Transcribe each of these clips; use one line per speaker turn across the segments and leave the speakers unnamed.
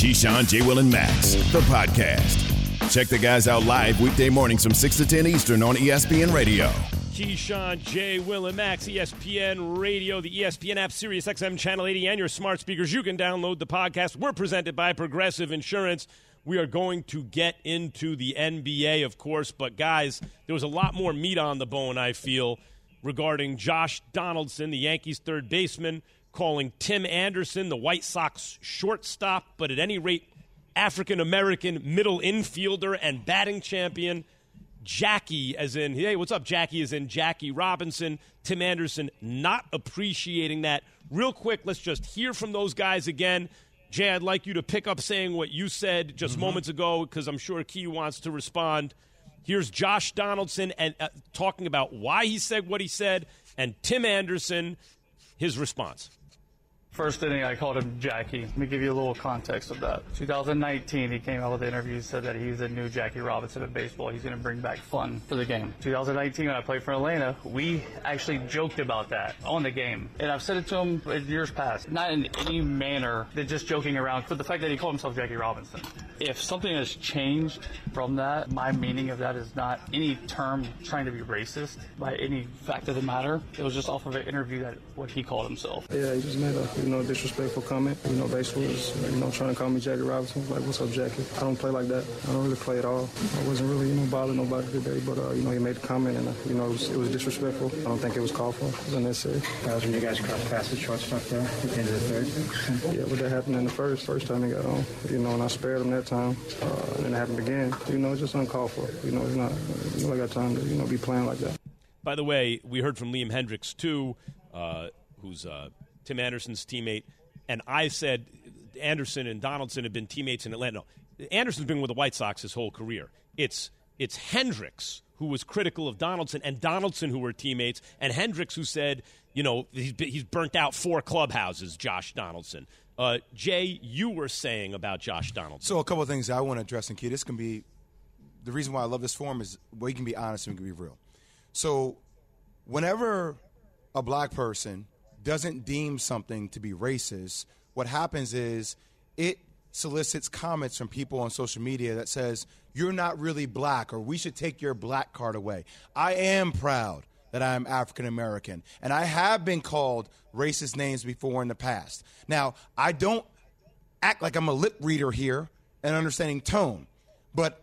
Keyshawn, J. Will, and Max, the podcast. Check the guys out live weekday mornings from 6 to 10 Eastern on ESPN Radio.
Keyshawn, J. Will, and Max, ESPN Radio, the ESPN app, Sirius XM Channel 80, and your smart speakers. You can download the podcast. We're presented by Progressive Insurance. We are going to get into the NBA, of course, but guys, there was a lot more meat on the bone, I feel, regarding Josh Donaldson, the Yankees' third baseman, calling Tim Anderson the White Sox shortstop, but at any rate, African American middle infielder and batting champion. Jackie, as in, hey, what's up, Jackie, as in Jackie Robinson. Tim Anderson not appreciating that. Real quick, let's just hear from those guys again. Jay, I'd like you to pick up saying what you said just mm-hmm. moments ago because I'm sure Key wants to respond. Here's Josh Donaldson and uh, talking about why he said what he said, and Tim Anderson, his response.
First inning, I called him Jackie. Let me give you a little context of that. 2019, he came out with an interview, said that he's a new Jackie Robinson of baseball. He's going to bring back fun for the game. 2019, when I played for Atlanta, we actually joked about that on the game. And I've said it to him in years past, not in any manner than just joking around, but the fact that he called himself Jackie Robinson. If something has changed from that, my meaning of that is not any term trying to be racist by any fact of the matter. It was just off of an interview that what he called himself.
Yeah, he just made a you know, disrespectful comment. You know, basically was, you know, trying to call me Jackie Robinson. Like, what's up, Jackie? I don't play like that. I don't really play at all. I wasn't really, you know, bothering nobody today, but, uh, you know, he made a comment and, uh, you know, it was, it was, disrespectful. I don't think it was called for. It was unnecessary.
That was when you guys crossed paths with shortstop there at the end of the third?
yeah, but that happened in the first, first time he got on. You know, and I spared him that time. Uh, and then it happened again. You know, it's just uncalled for. You know, it's not, you know, I got time to, you know, be playing like that.
By the way, we heard from Liam Hendriks, too, uh, who's uh, Tim Anderson's teammate and I said Anderson and Donaldson have been teammates in Atlanta. No, Anderson's been with the White Sox his whole career. It's it's Hendriks who was critical of Donaldson and Donaldson who were teammates, and Hendriks who said, you know, he's, he's burnt out four clubhouses. Josh Donaldson. Uh, Jay, you were saying about Josh Donaldson.
So a couple of things I want to address, and key. This can be the reason why I love this forum is we can be honest and we can be real. So whenever a black person doesn't deem something to be racist, what happens is it solicits comments from people on social media that says you're not really black or we should take your black card away. I am proud that I am African American and I have been called racist names before in the past. Now, I don't act like I'm a lip reader here and understanding tone, but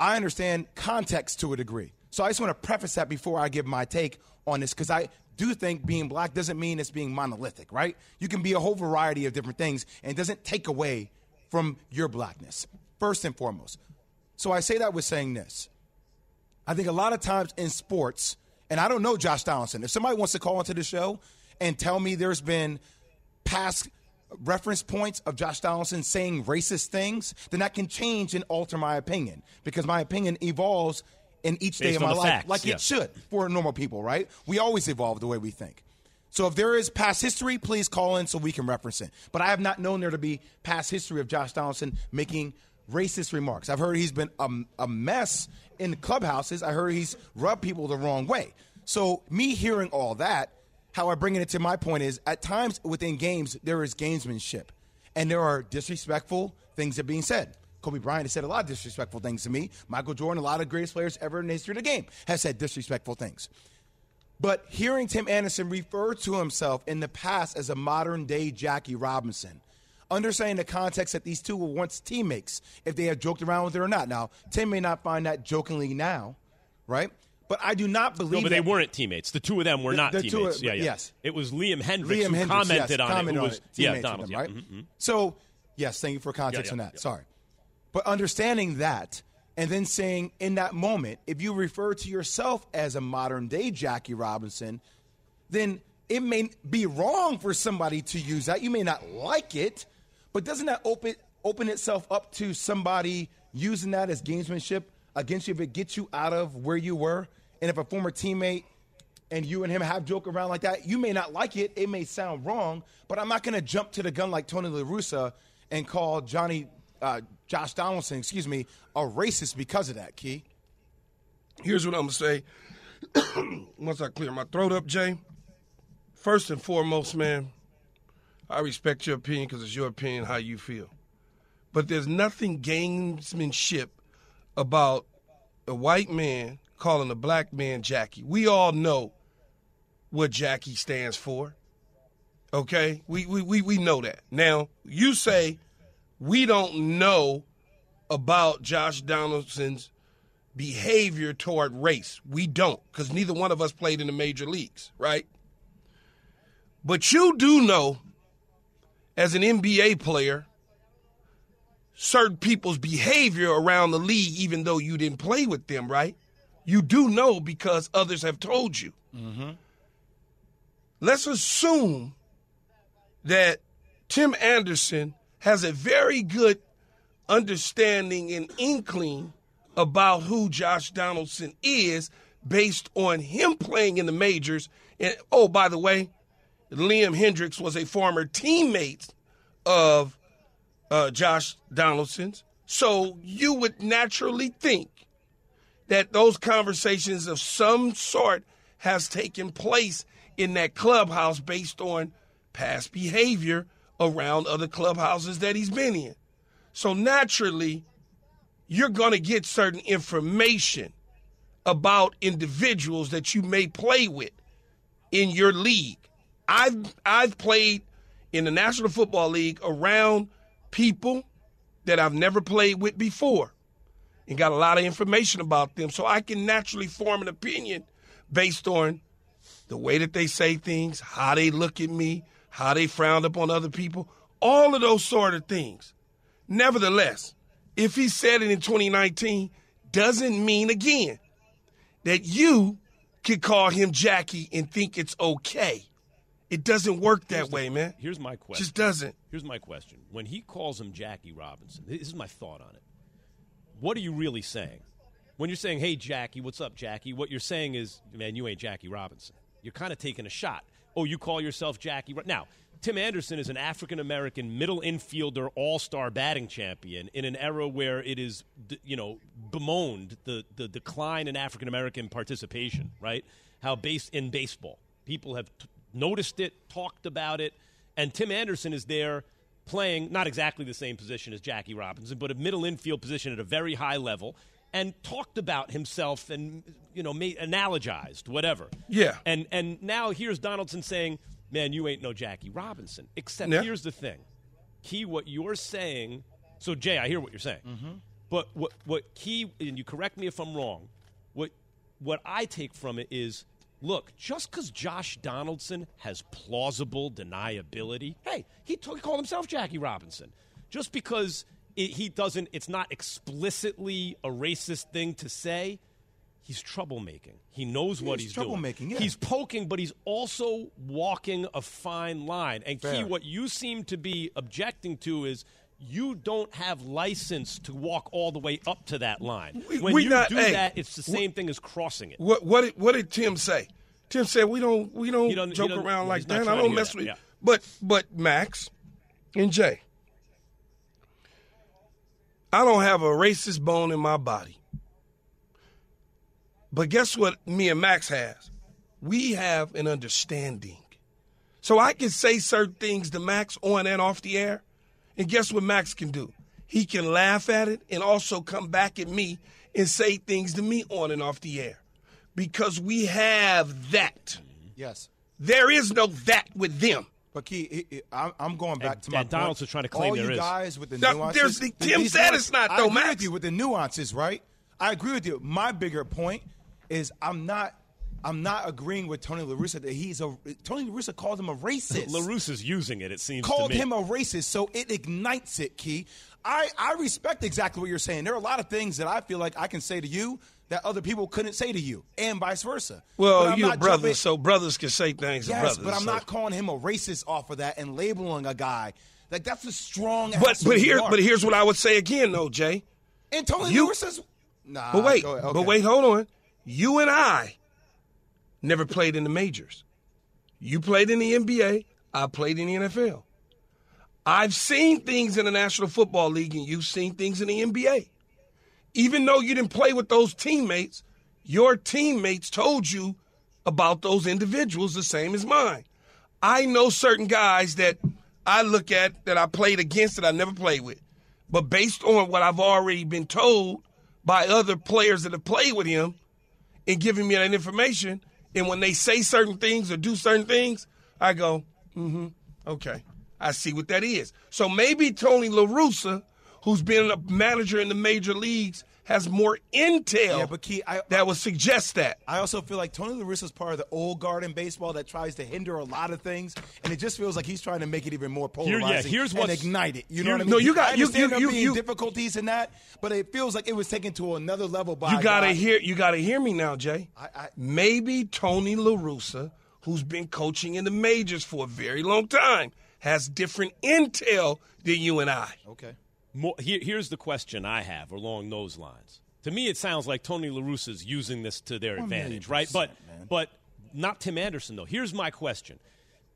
I understand context to a degree. So I just want to preface that before I give my take on this because I do think being black doesn't mean it's being monolithic, right? You can be a whole variety of different things and it doesn't take away from your blackness, first and foremost. So I say that with saying this. I think a lot of times in sports, and I don't know Josh Donaldson, if somebody wants to call into the show and tell me there's been past reference points of Josh Donaldson saying racist things, then that can change and alter my opinion because my opinion evolves in each
Based
day of my life,
facts,
like
yeah.
it should for normal people, right? We always evolve the way we think. So if there is past history, please call in so we can reference it. But I have not known there to be past history of Josh Donaldson making racist remarks. I've heard he's been a, a mess in clubhouses. I heard he's rubbed people the wrong way. So me hearing all that, how I bring it to my point is at times within games there is gamesmanship, and there are disrespectful things that are being said. Kobe Bryant has said a lot of disrespectful things to me. Michael Jordan, a lot of greatest players ever in the history of the game, has said disrespectful things. But hearing Tim Anderson refer to himself in the past as a modern day Jackie Robinson, understanding the context that these two were once teammates, if they have joked around with it or not. Now, Tim may not find that jokingly now, right? But I do not believe.
No, but they weren't teammates. The two of them were
The-
not
the
teammates.
of-
yeah, yeah.
yes.
It was Liam Hendriks
Liam
who
Hendriks,
commented
yes,
on
commented
it. Who
on
was,
it.
yeah, Donald.
them,
yeah.
right?
Mhm, mhm.
So, yes, thank you for context
Yeah,
on that. Sorry. But understanding that and then saying in that moment, if you refer to yourself as a modern day Jackie Robinson, then it may be wrong for somebody to use that. You may not like it, but doesn't that open open itself up to somebody using that as gamesmanship against you if it gets you out of where you were? And if a former teammate and you and him have joke around like that, you may not like it. It may sound wrong, but I'm not going to jump to the gun like Tony La Russa and call Johnny, uh, Josh Donaldson, excuse me, a racist because of that. Key.
Here's what I'm gonna say. Once I clear my throat up, Jay. First and foremost, man, I respect your opinion because it's your opinion how you feel. but there's nothing gamesmanship about a white man calling a black man Jackie. We all know what Jackie stands for. Okay? We, we, we, we know that. Now, you say we don't know about Josh Donaldson's behavior toward race. We don't, because neither one of us played in the major leagues, right? But you do know, as an NBA player, certain people's behavior around the league, even though you didn't play with them, right? You do know because others have told you.
Mm-hmm.
Let's assume that Tim Anderson has a very good understanding and inkling about who Josh Donaldson is based on him playing in the majors. And oh, by the way, Liam Hendriks was a former teammate of uh, Josh Donaldson's. So you would naturally think that those conversations of some sort has taken place in that clubhouse based on past behavior around other clubhouses that he's been in. So naturally, you're going to get certain information about individuals that you may play with in your league. I've I've played in the National Football League around people that I've never played with before and got a lot of information about them so I can naturally form an opinion based on the way that they say things, how they look at me, how they frown upon other people, all of those sort of things. Nevertheless, if he said it in 2019, doesn't mean again that you could call him Jackie and think it's okay. It doesn't work that
the-
way, man.
Here's my question.
Just doesn't.
Here's my question. When he calls him Jackie Robinson, this is my thought on it. What are you really saying? When you're saying, hey, Jackie, what's up, Jackie? What you're saying is, man, you ain't Jackie Robinson. You're kind of taking a shot. Oh, you call yourself Jackie. Now, Tim Anderson is an African American middle infielder, all star batting champion in an era where it is, you know, bemoaned the, the decline in African American participation, right? How base in baseball. People have t- noticed it, talked about it, and Tim Anderson is there playing not exactly the same position as Jackie Robinson, but a middle infield position at a very high level, and talked about himself and you know made, analogized whatever.
Yeah.
And and now here's Donaldson saying, "Man, you ain't no Jackie Robinson." Except
Yeah.
here's the thing, Key, what you're saying. So Jay, I hear what you're saying, mm-hmm. but what what Key, and you correct me if I'm wrong. What what I take from it is, look, just because Josh Donaldson has plausible deniability, hey, he, t- he called himself Jackie Robinson. Just because it, he doesn't, it's not explicitly a racist thing to say. He's troublemaking. He knows what
He's
he's doing.
troublemaking, yeah.
He's poking, but he's also walking a fine line. And Key, what you seem to be objecting to is you don't have license to walk all the way up to that line. When
we
you
not-
do
hey,
that, it's the same thing as crossing it.
What what did, what did Tim say? Tim said we don't we don't, joke around like that. I don't mess
that,
with.
yeah.
But but Max and Jay, I don't have a racist bone in my body. But guess what? Me and Max has. We have an understanding. So I can say certain things to Max on and off the air. And guess what Max can do? He can laugh at it and also come back at me and say things to me on and off the air. Because we have that.
Yes.
There is no that with them.
But Key, it- it- I'm I'm going back
And-
to my
and Donald's
point.
trying to claim
All
there
you
is.
guys with the
Now,
nuances.
the- Tim
these
said
nuances-
it's not,
I
though,
agree
Max.
with you with the nuances, right? I agree with you. My bigger point is I'm not I'm not agreeing with Tony La Russa that he's a Tony La Russa called him a racist.
La Russa's using it, it seems
called
to me.
him a racist, so it ignites it, Key. I, I respect exactly what you're saying. There are a lot of things that I feel like I can say to you that other people couldn't say to you, and vice versa.
Well, you're brothers,
jumping-
so brothers can say things to
Yes,
brothers.
but I'm
so-
not calling him a racist off of that and labeling a guy like that's a strong.
But but here but here's what I would say again though, Jay.
and Tony
you-
Lewis says, "Nah."
But wait,
ahead.
but wait, hold on. You and I never played in the majors. You played in the NBA. I played in the NFL. I've seen things in the National Football League, and you've seen things in the NBA. Even though you didn't play with those teammates, your teammates told you about those individuals the same as mine. I know certain guys that I look at that I played against that I never played with. But based on what I've already been told by other players that have played with him and giving me that information, and when they say certain things or do certain things, I go, mm-hmm, okay. I see what that is. So maybe Tony La Russa, who's been a manager in the major leagues, has more intel
Yeah, but Key, I,
that would suggest that.
I also feel like Tony La Russa is part of the old guard in baseball that tries to hinder a lot of things, and it just feels like he's trying to make it even more
Here-
polarizing
yeah, here's
and
what's-
ignite it. You know what I mean?
No, you got-
I
you-
understand
you-
there
you-
being
you-
difficulties in that, but it feels like it was taken to another level by
You
a
gotta
guy-
hear. You gotta hear me now, Jay.
I- I-
Maybe Tony La Russa, who's been coaching in the majors for a very long time, has different intel than you and I.
Okay.
More, here, here's the question I have along those lines. To me, it sounds like Tony La Russa's using this to their advantage, right? But but not Tim Anderson though. Here's my question: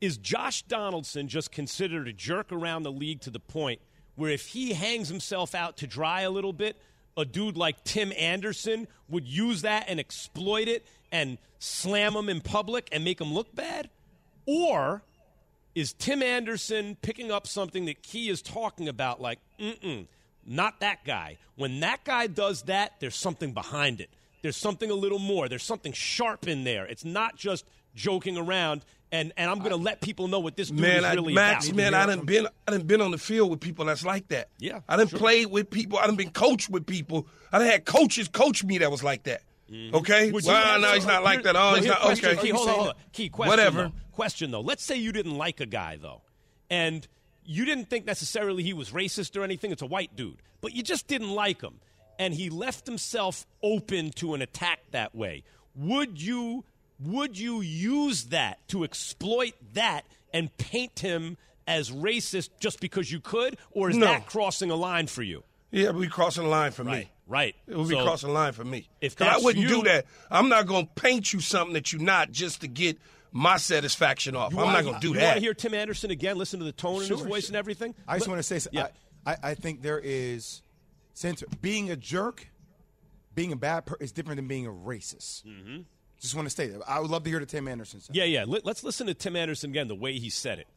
Is Josh Donaldson just considered a jerk around the league to the point where if he hangs himself out to dry a little bit, a dude like Tim Anderson would use that and exploit it and slam him in public and make him look bad? Or is Tim Anderson picking up something that Key is talking about, like, mm-mm, not that guy. When that guy does that, there's something behind it. There's something a little more. There's something sharp in there. It's not just joking around, and, and I'm going to let people know what this dude
Man,
is
I,
really
Max,
about.
man, I done been, I done been on the field with people that's like that.
Yeah,
I done
sure.
played with people. I done been coached with people. I done had coaches coach me that was like that. Okay,
Mm-hmm. Would
well,
have-
no, he's not like that. Oh,
Well,
he's not
question,
okay.
Key, hold on, hold on. Key, question,
Whatever.
Though. Question though. Let's say you didn't like a guy though, and you didn't think necessarily he was racist or anything. It's a white dude, but you just didn't like him, and he left himself open to an attack that way. Would you? Would you use that to exploit that and paint him as racist just because you could, or is
No.
that crossing a line for you?
Yeah, we crossing a line for me.
Right, right.
It would be
So-
crossing the line for me.
If
'Cause I wouldn't
you-
do that. I'm not going to paint you something that you're not just to get my satisfaction off. I'm not going to do
you
that.
want to hear Tim Anderson again? Listen to the tone in his voice
sure.
and everything.
I just
Let-
want to say, so-
Yeah.
I, I, I think there is, since being a jerk, being a bad person is different than being a racist. Mm-hmm. Just want to state that. I would love to hear the Tim Anderson. Side.
Yeah, yeah. Let, us listen to Tim Anderson again, the way he said it.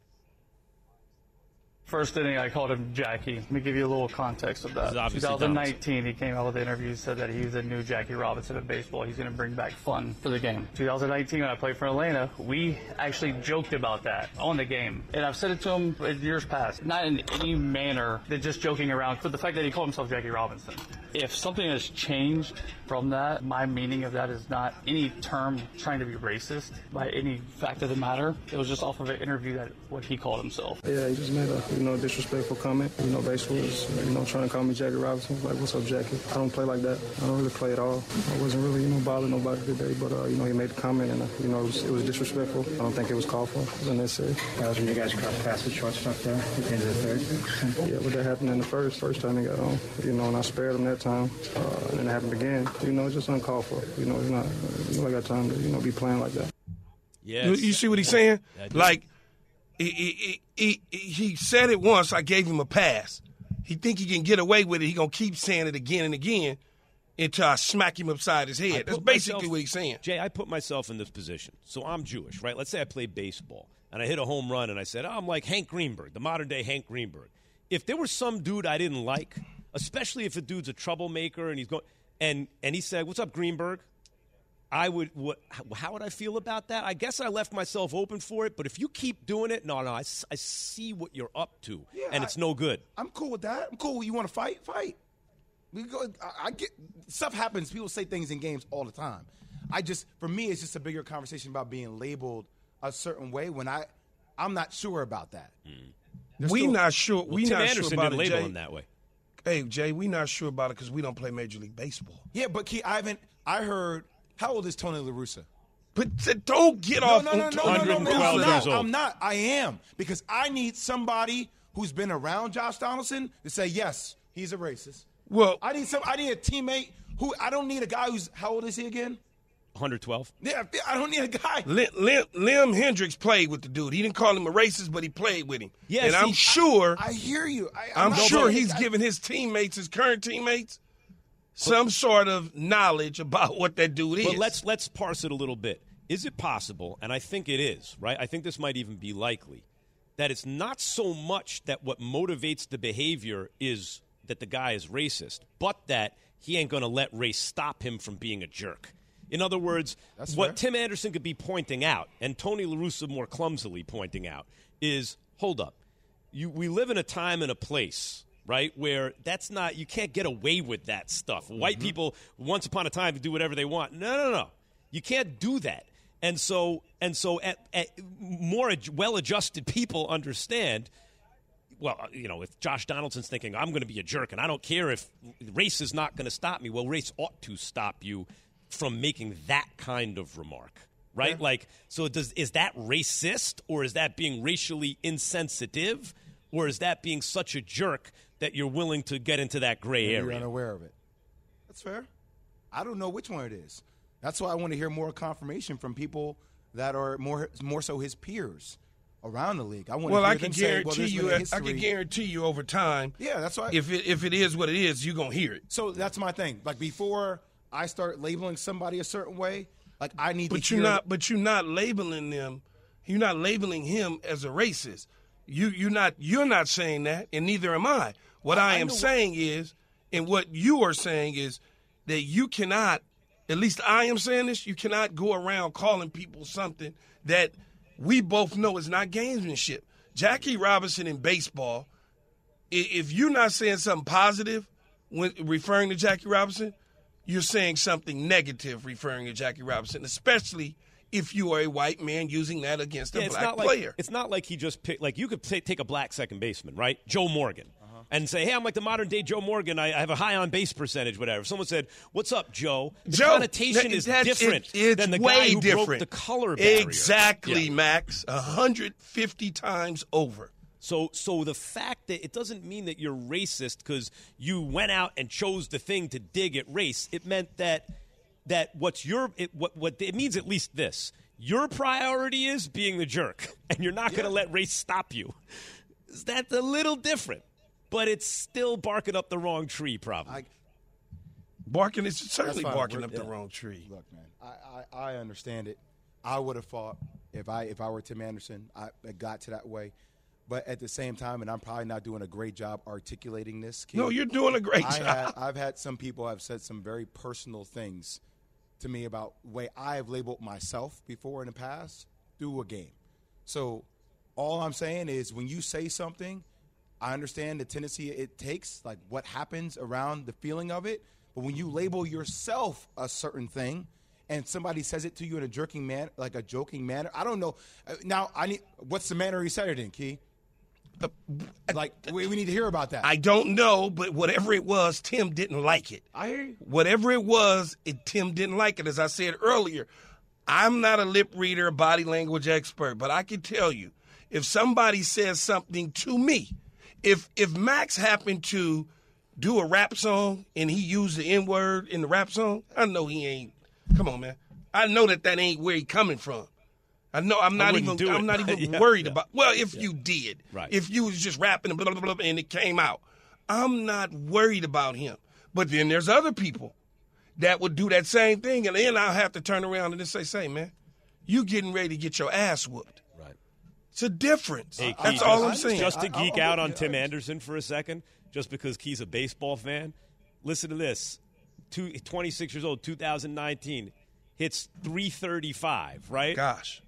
First inning, I called him Jackie. Let me give you a little context of that.
obviously
2019, he came out with an interview, said that he's a new Jackie Robinson of baseball. He's going to bring back fun for the game. 2019, when I played for Atlanta, we actually joked about that on the game. And I've said it to him in years past, not in any manner than just joking around, but the fact that he called himself Jackie Robinson. If something has changed from that, my meaning of that is not any term trying to be racist by any fact of the matter. It was just off of an interview that what he called himself.
Yeah, he just made a you know disrespectful comment. You know, basically was you know trying to call me Jackie Robinson. Like, what's up, Jackie? I don't play like that. I don't really play at all. I wasn't really you know bothering nobody today, but uh, you know he made the comment and uh, you know it was, it was disrespectful. I don't think it was called for. It was unnecessary.
That was when you guys crossed paths with shortstop there at the end of the third.
Yeah, but that happened in the first first time he got on. You know, and I spared him that time, uh, and then it happened again. You know, it's just uncalled for. You know, it's not. You know, I got time to you know be playing like that.
Yeah.
You, you see what he's saying? Like, he, he, he, said it once. I gave him a pass. He think he can get away with it. He gonna keep saying it again and again until I smack him upside his head. That's basically
myself-
what he's saying.
Jay, I put myself in this position. So I'm Jewish, right? Let's say I play baseball and I hit a home run and I said, oh, I'm like Hank Greenberg, the modern day Hank Greenberg. If there was some dude I didn't like, especially if a dude's a troublemaker and he's going, and, and he said, What's up, Greenberg? I would, what, how would I feel about that? I guess I left myself open for it, but if you keep doing it, no, no, I see what you're up to,
Yeah,
and
I-
it's no good.
I'm cool with that. I'm cool. You want to fight? Fight. We go. I, I get stuff happens. People say things in games all the time. I just, for me, it's just a bigger conversation about being labeled a certain way when I, I'm not sure about that. Hmm. There's
We
still-
not sure. we
Tim
not
Anderson
sure about
didn't
it,
label
Jay.
him that way.
Hey, Jay, we not sure about it because we don't play Major League Baseball.
Yeah, but Key, I haven't. I heard. How old is Tony La Russa?
But t- don't get
No,
off
no,
on
no, no, no, no, no,
112
I'm
years
not.
old.
I'm not. I am because I need somebody who's been around Josh Donaldson to say yes, he's a racist.
Well,
I need some. I need a teammate who. I don't need a guy who's. How old is he again?
112?
Yeah, I don't need a guy.
Lim, Lim, Lim Hendriks played with the dude. He didn't call him a racist, but he played with him.
Yeah,
and
see,
I'm sure,
I hear you. I,
I'm
not
sure he's
I-
giving his teammates, his current teammates, some sort of knowledge about what that dude is.
But let's let's parse it a little bit. Is it possible, and I think it is, right? I think this might even be likely, that it's not so much that what motivates the behavior is that the guy is racist, but that he ain't going to let race stop him from being a jerk. In other words,
That's
what
fair.
Tim Anderson could be pointing out, and Tony La Russa more clumsily pointing out, is hold up. You, we live in a time and a place, right, where that's not, you can't get away with that stuff. White
Mm-hmm.
people, once upon a time, do whatever they want. No, no, no. You can't do that. And so, and so, at, at more ad- well-adjusted people understand. Well, uh, you know, if Josh Donaldson's thinking I'm going to be a jerk, and I don't care if race is not going to stop me. Well, race ought to stop you from making that kind of remark, right? Like, so does is that racist, or is that being racially insensitive, or is that being such a jerk that you're willing to get into that gray
You're
area?
unaware of it. That's fair. I don't know which one it is. That's why I want to hear more confirmation from people that are more more so his peers around the league. I want
Well,
to hear
I can
them say, well,
guarantee you.
been a
I can guarantee you over time.
Yeah, that's why.
If it if it is what it is, you're gonna hear it.
so that's my thing. Like before I start labeling somebody a certain way, like I need
But
to
you're
hear.
not. But you're not labeling them. You're not labeling him as a racist. You you're not. You're not saying that, and neither am I. What I,
I
am saying is, and what you are saying is that you cannot. At least I am saying this. You cannot go around calling people something that we both know is not gamesmanship. Jackie Robinson in baseball. If you're not saying something positive when referring to Jackie Robinson, you're saying something negative referring to Jackie Robinson, especially if you are a white man using that against a
Yeah, it's
black
not like
player.
it's not like he just picked. Like you could say, take a black second baseman, right? Joe Morgan,
Uh-huh.
and say, "Hey, I'm like the modern day Joe Morgan. I, I have a high on base percentage, whatever." If someone said, "What's up, Joe?" The
Joe,
connotation
that-
is
that's-
different
it- it's
than the
way
guy who
different.
broke the color barrier.
Exactly,
Yeah.
Max. 150 times over.
So, so the fact that it doesn't mean that you're racist because you went out and chose the thing to dig at race. It meant that that what's your it, what what it means at least this: your priority is being the jerk, and you're not going to let race stop you. That's a little different, but it's still barking up the wrong tree, probably.
I,
Barking is certainly barking
We're-
up the wrong tree.
Look, man, I, I, I understand it. I would have fought if I if I were Tim Anderson. I it got to that way, but at the same time, and I'm probably not doing a great job articulating this. Keith,
No, you're doing a great
I
job.
had, I've had some people have said some very personal things to me about the way I have labeled myself before in the past through a game. So all I'm saying is when you say something, I understand the tendency it takes, like what happens around the feeling of it. But when you label yourself a certain thing, and somebody says it to you in a jerking man, like a joking manner, I don't know. Uh, Now I need. What's the manner he said it in, Key? Like we, we need to hear about that.
I don't know, but whatever it was, Tim didn't like it.
I hear you.
Whatever it was, it, Tim didn't like it. As I said earlier, I'm not a lip reader, body language expert, but I can tell you if somebody says something to me, if if Max happened to do a rap song and he used the N word in the rap song, I know he ain't. Come on, man. I know that that ain't where he coming from. I know I'm not even I'm not even
Yeah,
worried
yeah.
about. Well, if you did,
Right.
If you was just rapping and blah, blah, blah, blah, and it came out, I'm not worried about him. But then there's other people that would do that same thing, and then I'll have to turn around and just say, "Say, man, you getting ready to get your ass whooped."
Right.
It's a difference.
Hey,
That's
Key,
all
just,
I'm saying.
Just to
I- I-
geek
I'm
out on
you.
Tim Anderson for a second, just because Key's a baseball fan, listen to this. Two, 26 years old, 2019, hits 335, right?
Gosh,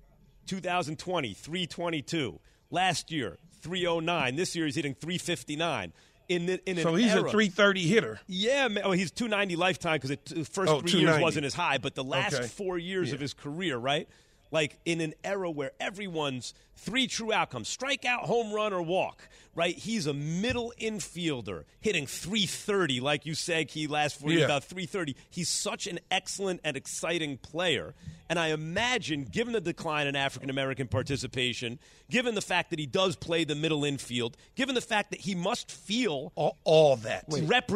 2020, 322. Last year, 309. This year, he's hitting 359. In, the, in
so he's
era,
a 330 hitter.
yeah, man. Oh, he's 290 lifetime because the first
Oh,
three years wasn't as high, but the last
Okay.
four years of his career, right? Like in an era where everyone's three true outcomes strikeout, home run, or walk, right? He's a middle infielder hitting 330, like you said, he last four years,
Yeah.
about 330. He's such an excellent and exciting player. And I imagine, given the decline in African American participation, given the fact that he does play the middle infield, given the fact that he must feel
All, all that.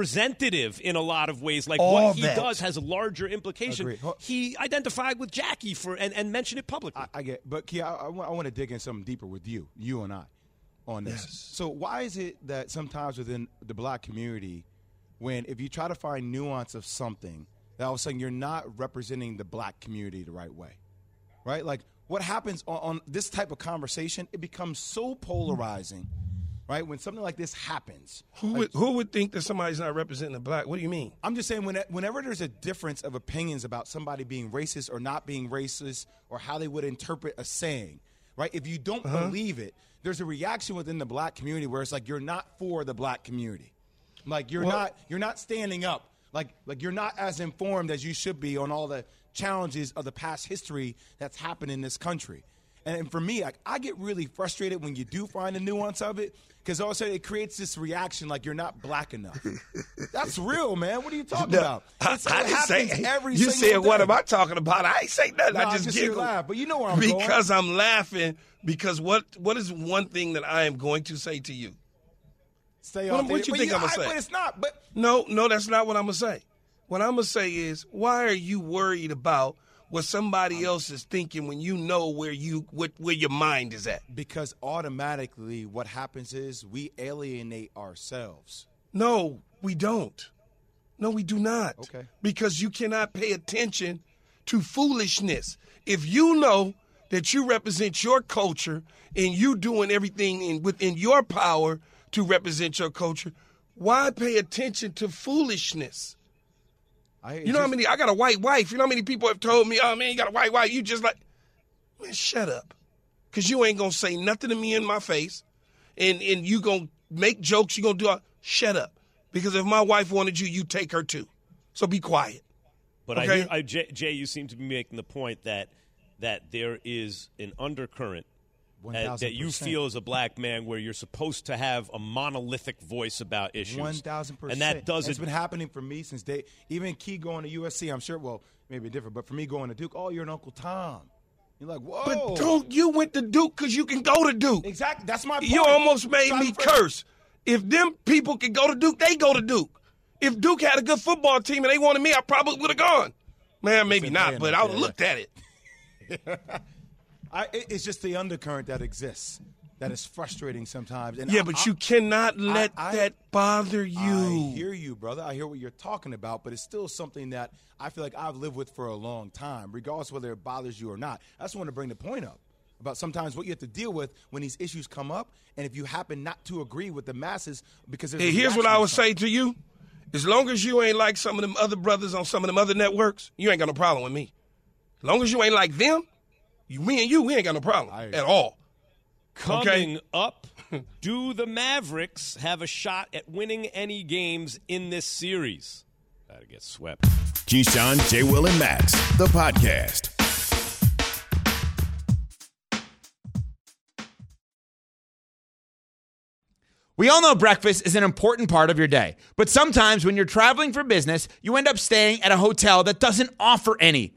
representative in a lot of ways. Like
All
what he
that.
does has a larger implication.
Agreed.
He identified with Jackie for and, and mentioned it publicly.
I, I get, but Kia, I, want to dig in something deeper with you, you and I, on this. So why is it that sometimes within the black community, when if you try to find nuance of something, that all of a sudden you're not representing the black community the right way, right? Like what happens on, on this type of conversation, it becomes so polarizing right? When something like this happens,
Who would, who would think that somebody's not representing the black? What do you mean?
I'm just saying, when, whenever there's a difference of opinions about somebody being racist or not being racist, or how they would interpret a saying, right? If you don't
Uh-huh.
believe it, there's a reaction within the black community where it's like you're not for the black community, like you're
Well-
not you're not standing up, like like you're not as informed as you should be on all the challenges of the past history that's happened in this country. And, and for me, like, I get really frustrated when you do find the nuance of it because all of a sudden it creates this reaction like you're not black enough. That's real, man. What are you talking about? It's, it
didn't
happens every
you said, what am I talking about? I ain't say nothing.
No,
I
I
just,
just hear laugh, but you know where I'm going.
because I'm laughing. Because what what is one thing that I am going to say to you?
Stay
What- what you
But
think I'ma say?
But it's not. But
No, no, that's not what I'm gonna say. What I'm gonna say is, why are you worried about what somebody um, else is thinking when you know where you what, where your mind is at?
because automatically, what happens is we alienate ourselves.
No, we don't. No, we do not.
Okay.
Because you cannot pay attention to foolishness. If you know that you represent your culture and you doing everything in, within your power to represent your culture, why pay attention to foolishness?
I,
You know how many? I got a white wife. You know how many people have told me, "Oh man, you got a white wife." You just like, man, shut up, because you ain't gonna say nothing to me in my face, and and you gonna make jokes. You gonna do all, shut up, because if my wife wanted you, you take her too. So be quiet.
But
Okay.
I, hear, I Jay, Jay, you seem to be making the point that that there is an undercurrent uh, that you feel as a black man where you're supposed to have a monolithic voice about issues.
One thousand percent,
and that doesn't.
It's been happening for me since day. Even Key going to USC, I'm sure. Well, maybe different, but for me going to Duke, oh, you're an Uncle Tom. You're like, whoa.
But don't you went to Duke because you can go to Duke.
exactly. That's my. Point.
You almost made
So
me
I'm
curse. If them people could go to Duke, they go to Duke. If Duke had a good football team and they wanted me, I probably would have gone. Man, maybe not, but I would have looked at it.
I, it's just the undercurrent that exists that is frustrating sometimes. And
Yeah,
I-
but
I-
you cannot let
I-
that bother you.
I hear you, brother. I hear what you're talking about, but it's still something that I feel like I've lived with for a long time, regardless whether it bothers you or not. I just want to bring the point up about sometimes what you have to deal with when these issues come up, and if you happen not to agree with the masses because there's
Hey, here's what I would say to you. As long as you ain't like some of them other brothers on some of them other networks, you ain't got no problem with me. As long as you ain't like them, you, me and you, we ain't got no problem
I-
at all.
Coming up, do the Mavericks have a shot at winning any games in this series? Gotta get swept.
Keyshawn, J. Will, and Max, the podcast.
We all know breakfast is an important part of your day, but sometimes when you're traveling for business, you end up staying at a hotel that doesn't offer any.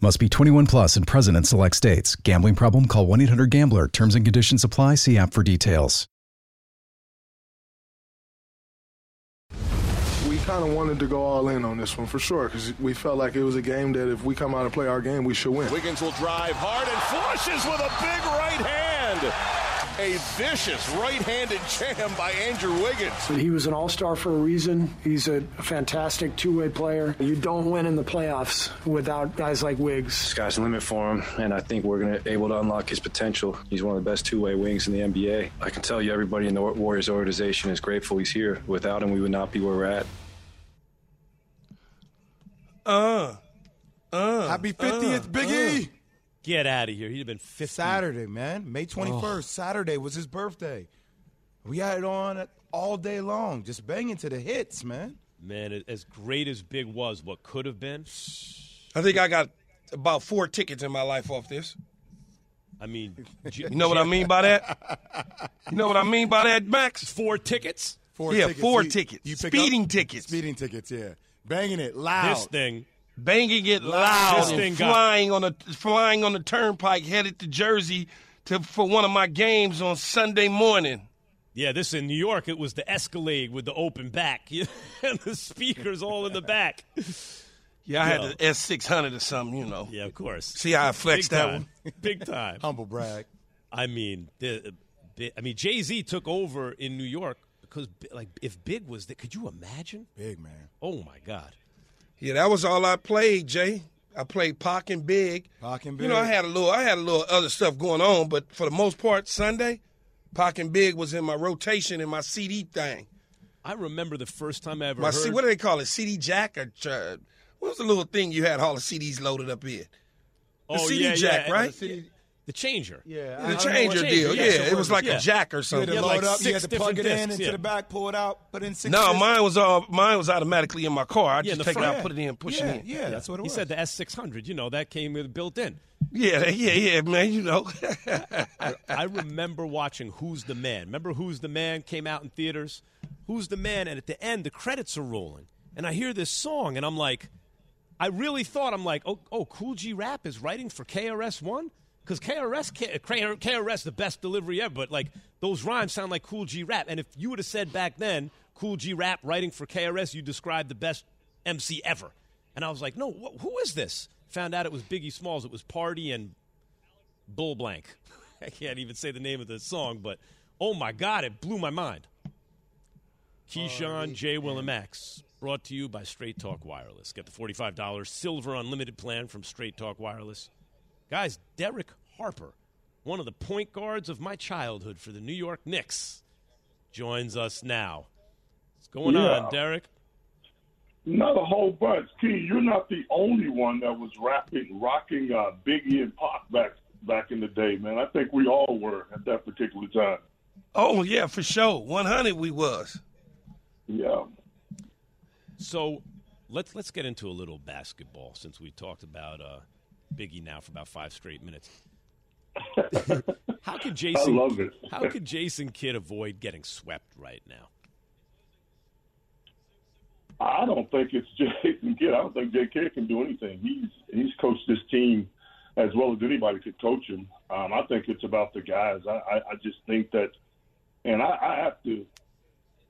Must be 21 plus and present in select states. Gambling problem? Call 1 800 Gambler. Terms and conditions apply. See app for details.
We kind of wanted to go all in on this one for sure because we felt like it was a game that if we come out and play our game, we should win.
Wiggins will drive hard and flushes with a big right hand. A vicious right-handed jam by Andrew Wiggins.
He was an all-star for a reason. He's a fantastic two-way player. You don't win in the playoffs without guys like Wiggs.
Sky's the limit for him, and I think we're going to be able to unlock his potential. He's one of the best two-way wings in the NBA. I can tell you, everybody in the Warriors organization is grateful he's here. Without him, we would not be where we're at.
Uh, uh.
Happy 50th, Big E.
Get out of here. He'd have been 50.
Saturday, man. May 21st. Saturday was his birthday. We had it on all day long, just banging to the hits, man.
Man, as great as Big was, what could have been.
I think I got about four tickets in my life off this.
I mean,
You know what I mean by that? You know what I mean by that, Max?
Four tickets.
Four
yeah,
tickets.
four
You-
tickets.
you
Speeding
up-
tickets.
Speeding tickets. Yeah, banging it loud.
This thing.
Banging it loud
This
and
thing got-
flying on a flying on the turnpike headed to Jersey to for one of my games on Sunday morning.
Yeah, this in New York, it was the Escalade with the open back and the speakers all in the back.
Yeah, I
Yo.
had the S six hundred or something, you know.
Yeah, of course.
See how I flexed that one?
Big time.
Humble brag.
I mean, the, the- I mean, Jay Z took over in New York because, like, if Big was there, could you imagine?
Big man.
Oh my God.
Yeah, that was all I played, Jay. I played Pac and Big.
Pac and Big.
You know, I had a little, I had a little other stuff going on, but for the most part, Sunday, Pac and Big was in my rotation in my CD thing.
I remember the first time I ever
My
heard.
C, what do they call it? CD jack or uh, what was the little thing you had all the CDs loaded up in? The
oh,
CD
yeah,
jack,
yeah,
right?
The, the changer.
Yeah,
The changer deal. Yeah, it was like
Yeah.
a jack or
You had
something.
to load
like
up. You had to plug it in
discs,
into
yeah.
the back, pull it out, put in six.
No,
discs.
mine was all mine was automatically in my car. I
Yeah,
just take it
front.
out, put it in, push
yeah,
it in.
Yeah, that's what it was.
He said the S600, you know, that came with built in.
Yeah, yeah, yeah, man. You know.
I, I remember watching Who's the Man. Remember Who's the Man came out in theaters? Who's the Man? And at the end, the credits are rolling. And I hear this song, and I'm like, I really thought, I'm like, oh, oh Kool G Rap is writing for KRS-One? Because KRS, K- KRS, the best delivery ever, but like those rhymes sound like Kool G Rap. And if you would have said back then, Kool G Rap writing for KRS, you described the best MC ever. And I was like, no, wh- who is this? Found out it was Biggie Smalls. It was Party and Bull Blank. I can't even say the name of the song, but oh my God, it blew my mind. Keyshawn, J. Will, and Max, brought to you by Straight Talk Wireless. Get the $45 silver unlimited plan from Straight Talk Wireless. Guys, Derek Harper, one of the point guards of my childhood for the New York Knicks, joins us now. What's going
Yeah.
on, Derek?
Not a whole bunch. Key, you're not the only one that was rapping, rocking uh, Biggie and Pac back back in the day, man. I think we all were at that particular time.
oh yeah, for sure. One hundred we was.
Yeah.
So let's let's get into a little basketball since we talked about uh, Biggie now for about five straight minutes. how could Jason?
I love it.
how could Jason Kidd avoid getting swept right now?
I don't think it's Jason Kidd. I don't think Jay Kidd can do anything. He's he's coached this team as well as anybody could coach him. Um, I think it's about the guys. I, I, I just think that, and I, I have to,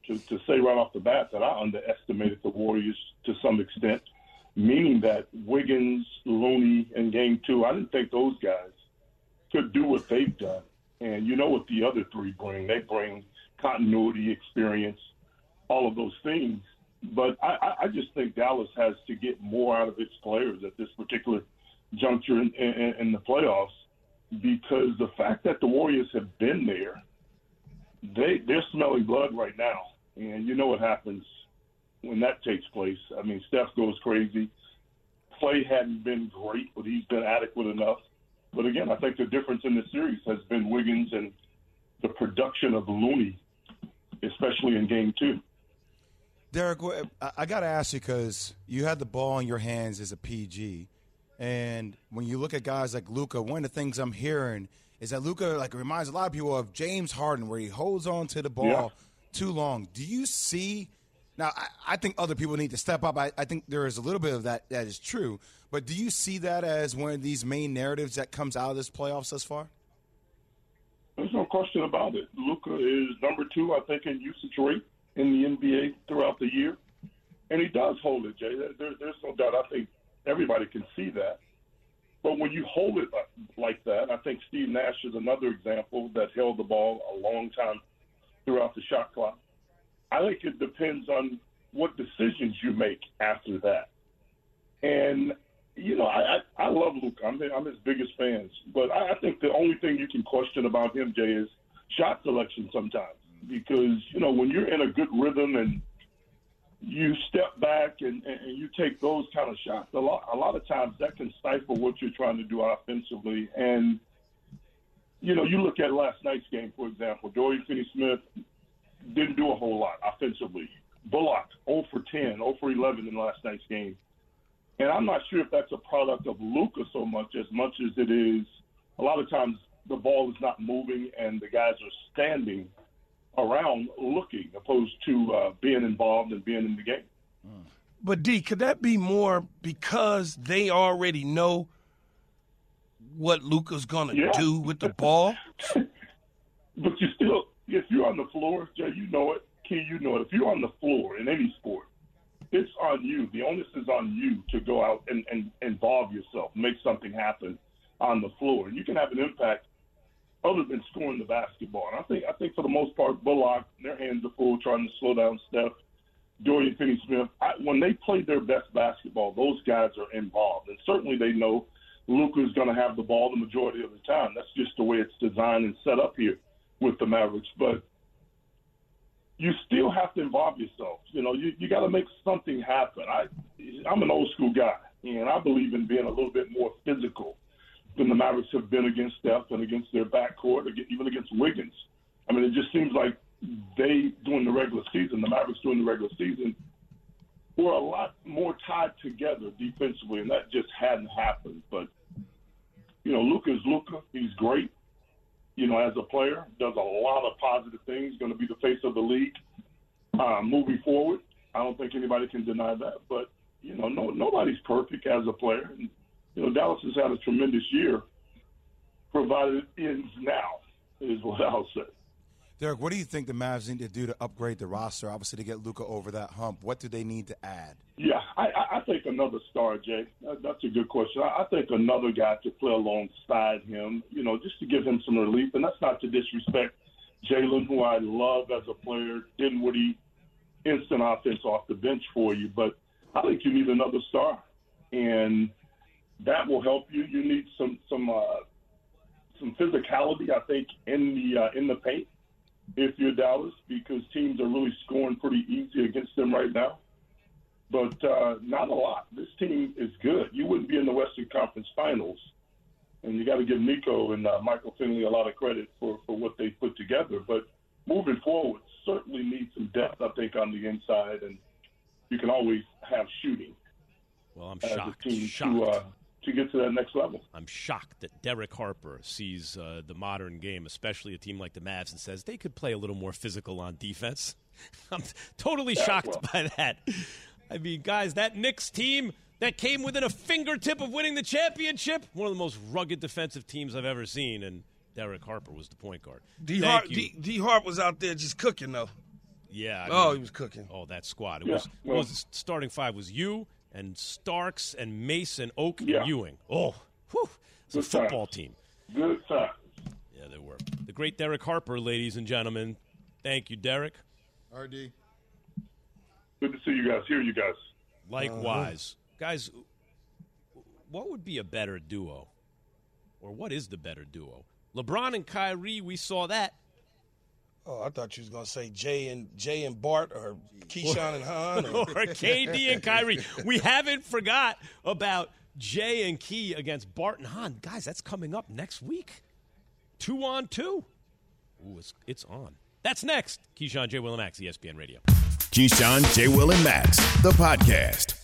to to say right off the bat that I underestimated the Warriors to some extent, meaning that Wiggins, Looney, and Game Two, I didn't think those guys could do what they've done. And you know what the other three bring? They bring continuity, experience, all of those things. But I, I- just think Dallas has to get more out of its players at this particular juncture in, in, in the playoffs because the fact that the Warriors have been there, they they're smelling blood right now, and you know what happens when that takes place. I mean, Steph goes crazy. Clay hadn't been great, but he's been adequate enough. But again, I think the difference in this series has been Wiggins and the production of Looney, especially in Game Two.
Derek, I- I got to ask you because you had the ball in your hands as a PG, and when you look at guys like Luka, one of the things I'm hearing is that Luka like reminds a lot of people of James Harden, where he holds on to the ball
Yeah.
too long. Do you see? Now, I, I think other people need to step up. I, I think there is a little bit of that that is true, but do you see that as one of these main narratives that comes out of this playoffs thus far?
There's no question about it. Luka is number two, I think, in usage rate in the NBA throughout the year, and he does hold it, Jay. There, there- there's no doubt. I think everybody can see that. But when you hold it like- like that, I think Steve Nash is another example that held the ball a long time throughout the shot clock. I think it depends on what decisions you make after that. And you know, I I, I love Luke. I'm I'm his biggest fans. But I, I think the only thing you can question about him, Jay, is shot selection sometimes. Because you know when you're in a good rhythm and you step back and, and, you take those kind of shots, a lot a lot of times that can stifle what you're trying to do offensively. And you know, you look at last night's game, for example, Dorian Finney-Smith didn't do a whole lot offensively. Bullock, 0 for 10, 0 for 11 in last night's game. And I'm not sure if that's a product of Luka so much as much as it is a lot of times the ball is not moving and the guys are standing around looking, opposed to uh, being involved and being in the game.
But D, could that be more because they already know what Luka's gonna
Yeah.
do with the ball?
But you still, if you're on the floor, Jay, you know it. Key, you know it. If you're on the floor in any sport, it's on you. The onus is on you to go out and, and involve yourself, make something happen on the floor. And you can have an impact other than scoring the basketball. And I think I think for the most part, Bullock, their hands are full trying to slow down Steph. Dorian Finney-Smith, I, when they play their best basketball, those guys are involved, and certainly they know Luka's going to have the ball the majority of the time. That's just the way it's designed and set up here with the Mavericks. But you still have to involve yourself. You know, you, you got to make something happen. I, I'm an old school guy, and I believe in being a little bit more physical than the Mavericks have been against Steph and against their backcourt, even against Wiggins. I mean, it just seems like they, during the regular season, the Mavericks during the regular season, were a lot more tied together defensively, and that just hadn't happened. But, you know, Luka is Luka. He's great you know, as a player, does a lot of positive things, going to be the face of the league uh, moving forward. I don't think anybody can deny that. But, you know, no, nobody's perfect as a player. And, you know, Dallas has had a tremendous year, provided it ends now, is what I'll say.
Derek, what do you think the Mavs need to do to upgrade the roster? Obviously, to get Luka over that hump, what do they need to add?
Yeah, I, I- think another star, Jay. That's a good question. I I think another guy to play alongside him, you know, just to give him some relief. And that's not to disrespect Jalen, who I love as a player, Dinwiddie, instant offense off the bench for you. But I think you need another star, and that will help you. You need some some uh, some physicality, I think, in the uh, in the paint if you're Dallas, because teams are really scoring pretty easy against them right now but uh, not a lot. This team is good. You wouldn't be in the Western Conference Finals, and you got to give Nico and uh, Michael Finley a lot of credit for, for what they put together. But moving forward, certainly need some depth, I think, on the inside, and you can always have shooting
Well, I'm
as
shocked.
a team
shocked.
to uh, to get to that next level.
I'm shocked that Derek Harper sees uh, the modern game, especially a team like the Mavs, and says they could play a little more physical on defense. I'm totally shocked by that. I mean, guys, that Knicks team that came within a fingertip of winning the championship, one of the most rugged defensive teams I've ever seen, and Derek Harper was the point guard.
D
Thank
Hart. D, D Hart was out there just cooking though.
Yeah. I
Oh,
mean-
he was cooking.
Oh, that squad. It
Yeah,
was,
well-
was starting five was you and Starks and Mason, Oak,
Yeah.
and Ewing. Oh, whew. It's a
Good
football
times.
team.
Good time.
Yeah, they were. The great Derek Harper, ladies and gentlemen. Thank you, Derek.
RD.
Good to see you guys. Hear you guys.
Likewise. Guys, what would be a better duo? Or what is the better duo? LeBron and Kyrie, we saw that.
Oh, I thought you was gonna say Jay and Jay and Bart or Keyshawn and Hahn
or KD and Kyrie. We haven't forgot about Jay and Key against Bart and Hahn, Guys, that's coming up next week. Two on two. Ooh, it's, it's on. That's next. Keyshawn J. Will and Max, ESPN Radio.
Keyshawn, J. Will, and Max, the podcast.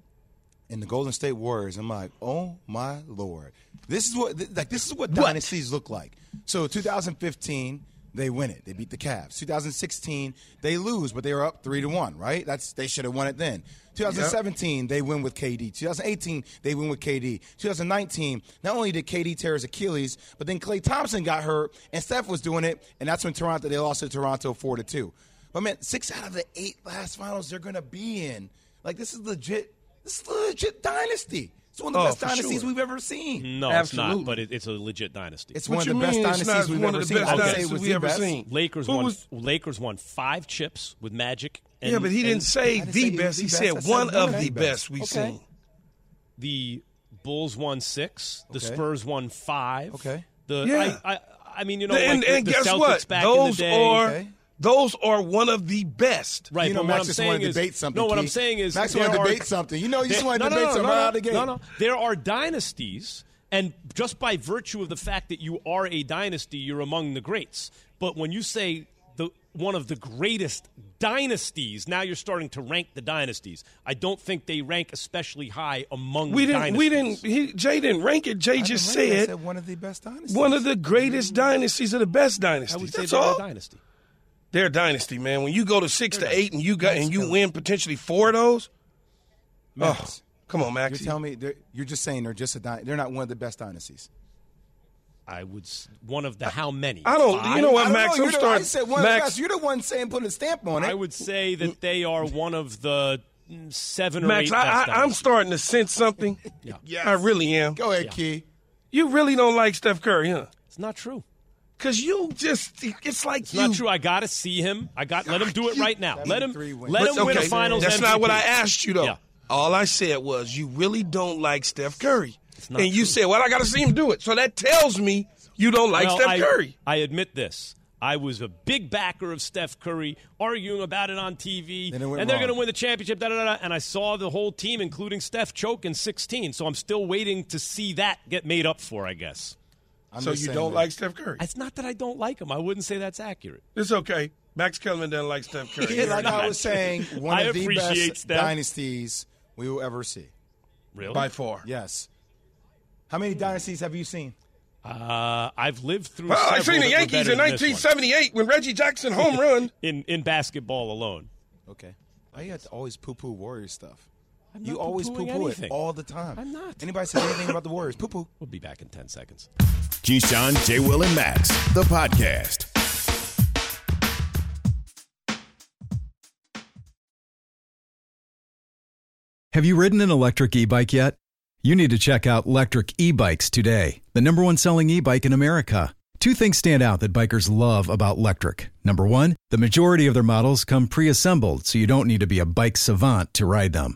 and the Golden State Warriors. I'm like, oh my lord, this is what like this is what dynasties look like. So 2015, they win it. They beat the Cavs. 2016, they lose, but they were up three to one. Right? That's they should have won it then. 2017, they win with KD. 2018, they win with KD. 2019, not only did KD tear his Achilles, but then Klay Thompson got hurt, and Steph was doing it, and that's when Toronto they lost to Toronto four to two. But man, six out of the eight last finals they're gonna be in. Like this is legit. This is a legit dynasty. It's one of the
Oh,
best dynasties
sure.
we've ever seen.
No, it's not, but it, it's a legit dynasty.
It's one of the best dynasties we've ever seen. I would say it was the best.
Lakers
Who
won.
was-
Lakers won five chips with Magic. And,
yeah, but he didn't
and-
say the best. He said one of the best we've
Okay.
seen.
The Bulls won six. The
Okay.
Spurs won five.
Okay.
The
Yeah.
I, I, I mean, you know,
and
like
and
the,
guess
Celtics
what?
back
Those
in the day.
are those are one of the best.
Right,
You know,
but
Max
what I'm
just
saying
wanted to
is,
debate something,
No, what I'm saying is,
Max
there
wanted to
are-
debate something. You know, you just
there-
wanted to
no, no,
debate
no,
something
no,
right
no,
out of the gate.
No, no, there are dynasties, and just by virtue of the fact that you are a dynasty, you're among the greats. But when you say the one of the greatest dynasties, now you're starting to rank the dynasties. I don't think they rank especially high among
We didn't.
dynasties.
We didn't. He, Jay didn't rank it. Jay
I
just
didn't it.
Said,
said one of the best dynasties.
one of the greatest dynasties of the best dynasties.
I would say
That's all.
a dynasty.
They're a dynasty, man. When you go to six to eight and you got and you win potentially four of those, oh,
Max,
come on,
you're
Max.
telling me you're just saying they're just a dy- they're not one of the best dynasties.
I would one of the how many?
I don't. You know what, Max?
know.
I'm
You're the- I said one of the
Max,
best. You're the one saying putting a stamp on it.
I would say that they are one of the seven or
Max,
eight
I, I, I'm starting to sense something.
Yeah.
I really am.
Go ahead, Key.
You really don't like Steph Curry, huh?
It's not true.
Cause you just, it's like
It's
you.
not true. I got to see him. I got. Let him do it right now. Let him. Let
But,
him win a
okay,
Finals.
That's
MVP.
not what I asked you though.
Yeah.
All I said was you really don't like Steph Curry,
not
and you said, "Well, I got to see him do it." So that tells me you don't like
Well,
Steph
I,
Curry.
I admit this. I was a big backer of Steph Curry, arguing about it on TV,
Then it
and they're going to win the championship. Da, da, da, da, and I saw the whole team, including Steph, choke in 16. So I'm still waiting to see that get made up for. I guess
I'm
so you don't
that.
like Steph Curry.
it's not that I don't like him. I wouldn't say that's accurate.
It's okay. Max Kellerman doesn't like Steph Curry.
Yeah, like I was saying, one
I
of the best
Steph.
dynasties we will ever see.
Really?
by far.
Yes. How many dynasties have you seen?
Uh, I've lived through.
Well, I
several
seen the Yankees in
than this one.
1978 when Reggie Jackson home run.
in in basketball alone.
Okay. Why you have to always poo-poo Warriors stuff?
I'm
you always
poo-pooing
poo-poo it all the time.
I'm not.
Anybody say anything about the Warriors? Poo-poo.
We'll be back in 10 seconds.
Keyshawn, J. Will, and Max, the podcast.
Have you ridden an electric e bike yet? You need to check out Lectric E Bikes today, the number one selling e bike in America. Two things stand out that bikers love about Lectric. Number one, the majority of their models come pre assembled, so you don't need to be a bike savant to ride them.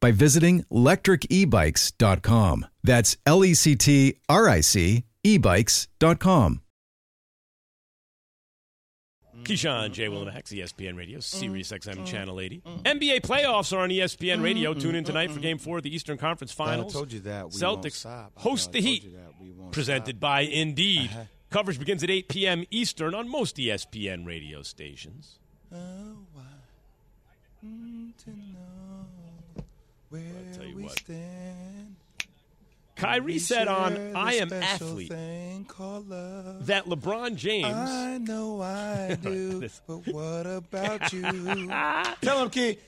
by visiting lectricebikes.com. That's L E C T R I C ebikes.com.
Keyshawn, J. Will, and Max, ESPN Radio, mm-hmm. Sirius XM mm-hmm. Channel 80. Mm-hmm. NBA playoffs are on ESPN Radio. Tune in tonight for Game 4 of the Eastern Conference Finals.
told you that. We won't
Celtics
stop.
Host the Heat.
you that. We won't
Presented
stop.
by Indeed.
Uh-huh.
Coverage begins at 8 p.m. Eastern on most ESPN radio stations.
Oh,
what.
stand.
Kyrie said on I Am Athlete
thing
that LeBron James.
I know I do, but what about you? Tell him, kid.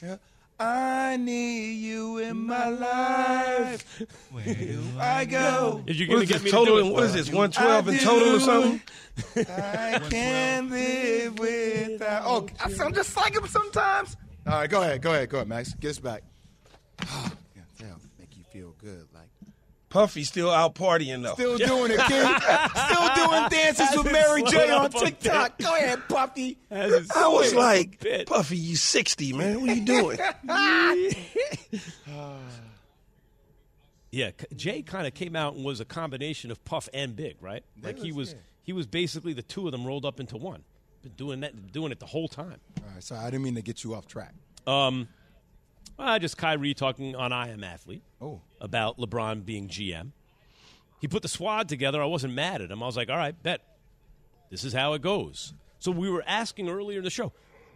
Yeah. I need you in my life. Where do I go?
If you're
What gonna
get me
total?
to do it,
what is this? 112 in total or something?
I can't live without. Oh, I'm just like him sometimes. All right, go ahead, go ahead, go ahead, Max. Get us back. yeah, that'll make you feel good, like
Puffy still out partying though.
still doing it, kid. still doing dances with Mary J on
up a
TikTok. Go ahead, Puffy.
I was
slowed up a
like. Puffy, you 60, man. What are you doing?
Yeah, Jay kind of came out and was a combination of Puff and Big, right? Like he was, he was basically the two of them rolled up into one. Been doing that, doing it the whole time.
All right, sorry, I didn't mean to get you off track.
Um, uh, just Kyrie talking on I Am Athlete
Oh,
about LeBron being GM. He put the squad together. I wasn't mad at him. I was like, all right, bet. This is how it goes. So we were asking earlier in the show,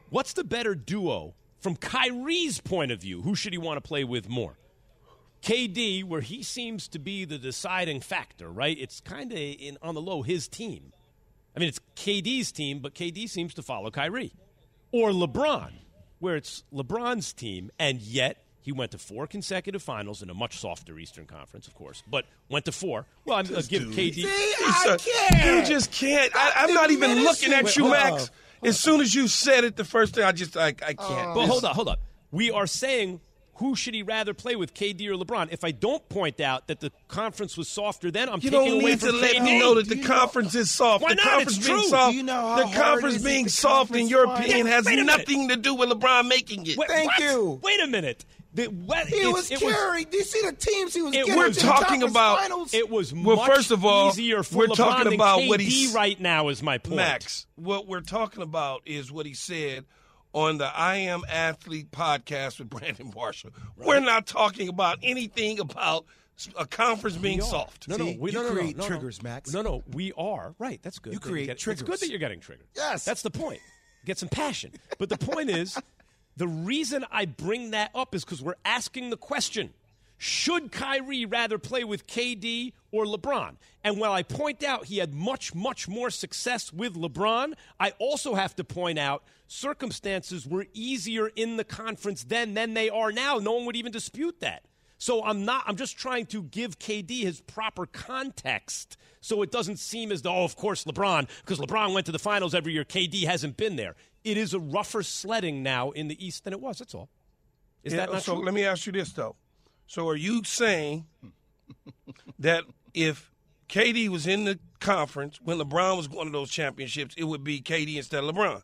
what's the better duo from Kyrie's point of view? Who should he want to play with more? KD, where he seems to be the deciding factor, right? It's kind of in on the low his team. I mean, it's KD's team, but KD seems to follow Kyrie. Or LeBron, where it's LeBron's team, and yet He went to four consecutive finals in a much softer Eastern Conference, of course, but went to four. Well, I'm uh, going to give KD.
See, I can't. You just can't. I, I'm not even looking at you, Max. As soon as you said it the first time, I just I, I can't. Oh.
But hold on, hold on. We are saying who should he rather play with, KD or LeBron? If I don't point out that the conference was softer, then I'm
You
taking
don't
away
need
from
to let me know that the conference is soft.
Why
the
not?
conference
It's
being
true.
soft.
Do you know how
the conference
is
being
the
soft, in
conference
your
wide?
opinion,
Yeah,
has
wait a minute.
nothing to do with LeBron making it.
Wait, what? Wait a minute. The, what,
He was
it
carrying. Do you see the teams he was
It
getting?
was
to
talking
conference
about-
finals?
It was
Well,
much
first of all,
easier for
we're
LeBron
talking
than
about
KD
what he's
right now. Is my point,
Max, what we're talking about is what he said on the I Am Athlete podcast with Brandon Marshall. We're not talking about anything about a conference being
are.
soft.
No, no, we
you
no, no, no,
create
no, no.
triggers, Max.
No, no, we are right. That's good.
You
that you're
create
It's
triggers.
good that you're getting triggered.
Yes.
that's the point. Get some passion. But the point is, the reason I bring that up is because we're asking the question: Should Kyrie rather play with KD or LeBron? And while I point out he had much, much more success with LeBron, I also have to point out circumstances were easier in the conference then than they are now. No one would even dispute that. So I'm not. I'm just trying to give KD his proper context, so it doesn't seem as though, oh, of course, LeBron, because LeBron went to the finals every year. KD hasn't been there. It is a rougher sledding now in the East than it was. That's all. Is
Yeah,
that not
so
true?
let me ask you this though. So are you saying that if KD was in the conference when LeBron was going to those championships, it would be KD instead of LeBron?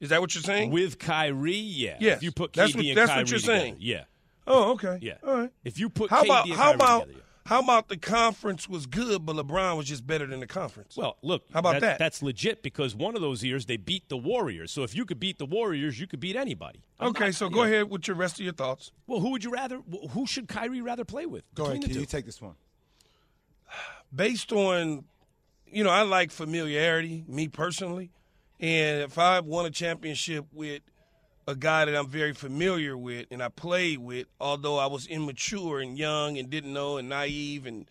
Is that what you're saying?
With Kyrie, yeah.
Yes.
If you put KD
That's what-
and
that's
Kyrie
what you're
together,
saying.
yeah.
Oh, okay.
Yeah.
All right.
If you put
how
KD
about
and
how about
together, yeah.
How about the conference was good, but LeBron was just better than the conference?
Well, look,
How about that?
That's legit because one of those years they beat the Warriors. So if you could beat the Warriors, you could beat anybody. I'm
okay,
not-
so go
know.
ahead with your rest of your thoughts.
Well, who would you rather? Who should Kyrie rather play with?
Go ahead,
between the
Kid. You take this one.
based on, you know, I like familiarity, me personally. And if I won a championship with a guy that I'm very familiar with and I played with, although I was immature and young and didn't know and naive and,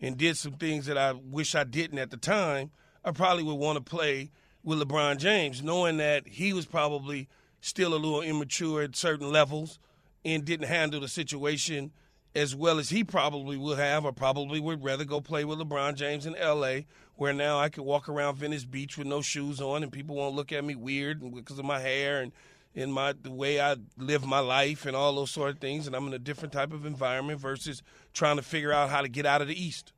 and did some things that I wish I didn't at the time, I probably would want to play with LeBron James, knowing that he was probably still a little immature at certain levels and didn't handle the situation as well as he probably would have, or probably would rather go play with LeBron James in L.A., where now I could walk around Venice Beach with no shoes on, and people won't look at me weird because of my hair and and my the way I live my life and all those sort of things. And I'm in a different type of environment versus trying to figure out how to get out of the East.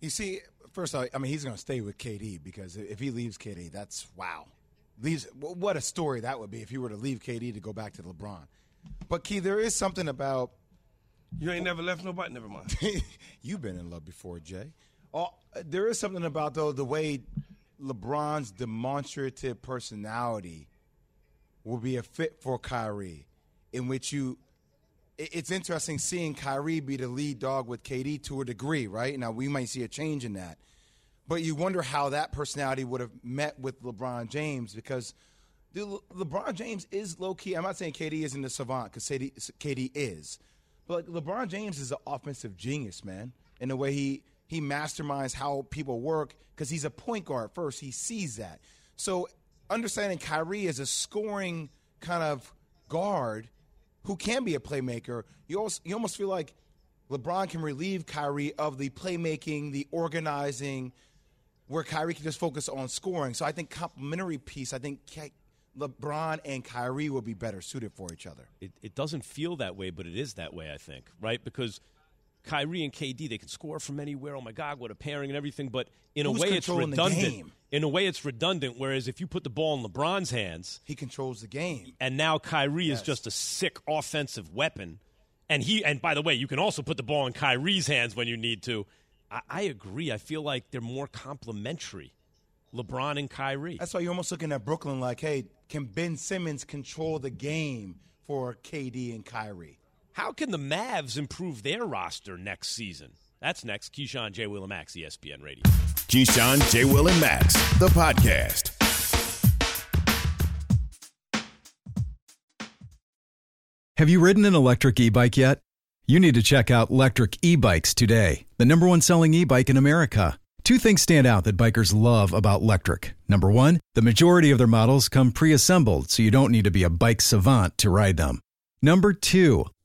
You see, first of all, I mean, he's going to stay with KD because if he leaves KD, that's wow. Leaves what a story that would be if he were to leave KD to go back to LeBron. But Key, there is something about
You ain't never left nobody. Never mind.
You've been in love before, Jay. Oh, there is something about though the way LeBron's demonstrative personality will be a fit for Kyrie, in which you. It's interesting seeing Kyrie be the lead dog with KD to a degree, right? Now we might see a change in that, but you wonder how that personality would have met with LeBron James because. Dude, Le- LeBron James is low key. I'm not saying KD isn't a savant because KD, KD is, but like LeBron James is an offensive genius, man. In the way he he masterminds how people work because he's a point guard first. He sees that. So understanding Kyrie as a scoring kind of guard who can be a playmaker, you almost you almost feel like LeBron can relieve Kyrie of the playmaking, the organizing, where Kyrie can just focus on scoring. So I think complementary piece. I think LeBron and Kyrie will be better suited for each other.
It, it doesn't feel that way, but it is that way, I think, right? Because Kyrie and KD, they can score from anywhere. Oh my God, what a pairing and everything. But in
Who's
a way, it's redundant. In a way, it's redundant. Whereas if you put the ball in LeBron's hands,
he controls the game.
And now Kyrie
Yes.
is just a sick offensive weapon. And he, and by the way, you can also put the ball in Kyrie's hands when you need to. I, I agree. I feel like they're more complementary, LeBron and Kyrie.
That's why you're almost looking at Brooklyn like, hey, can Ben Simmons control the game for KD and Kyrie?
How can the Mavs improve their roster next season? That's next. Keyshawn J. Will and Max, ESPN Radio.
Keyshawn, J. Will, and Max, the podcast.
Have you ridden an electric e bike yet? You need to check out Lectric E Bikes today, the number one selling e bike in America. Two things stand out that bikers love about Lectric. Number one, the majority of their models come pre assembled, so you don't need to be a bike savant to ride them. Number two,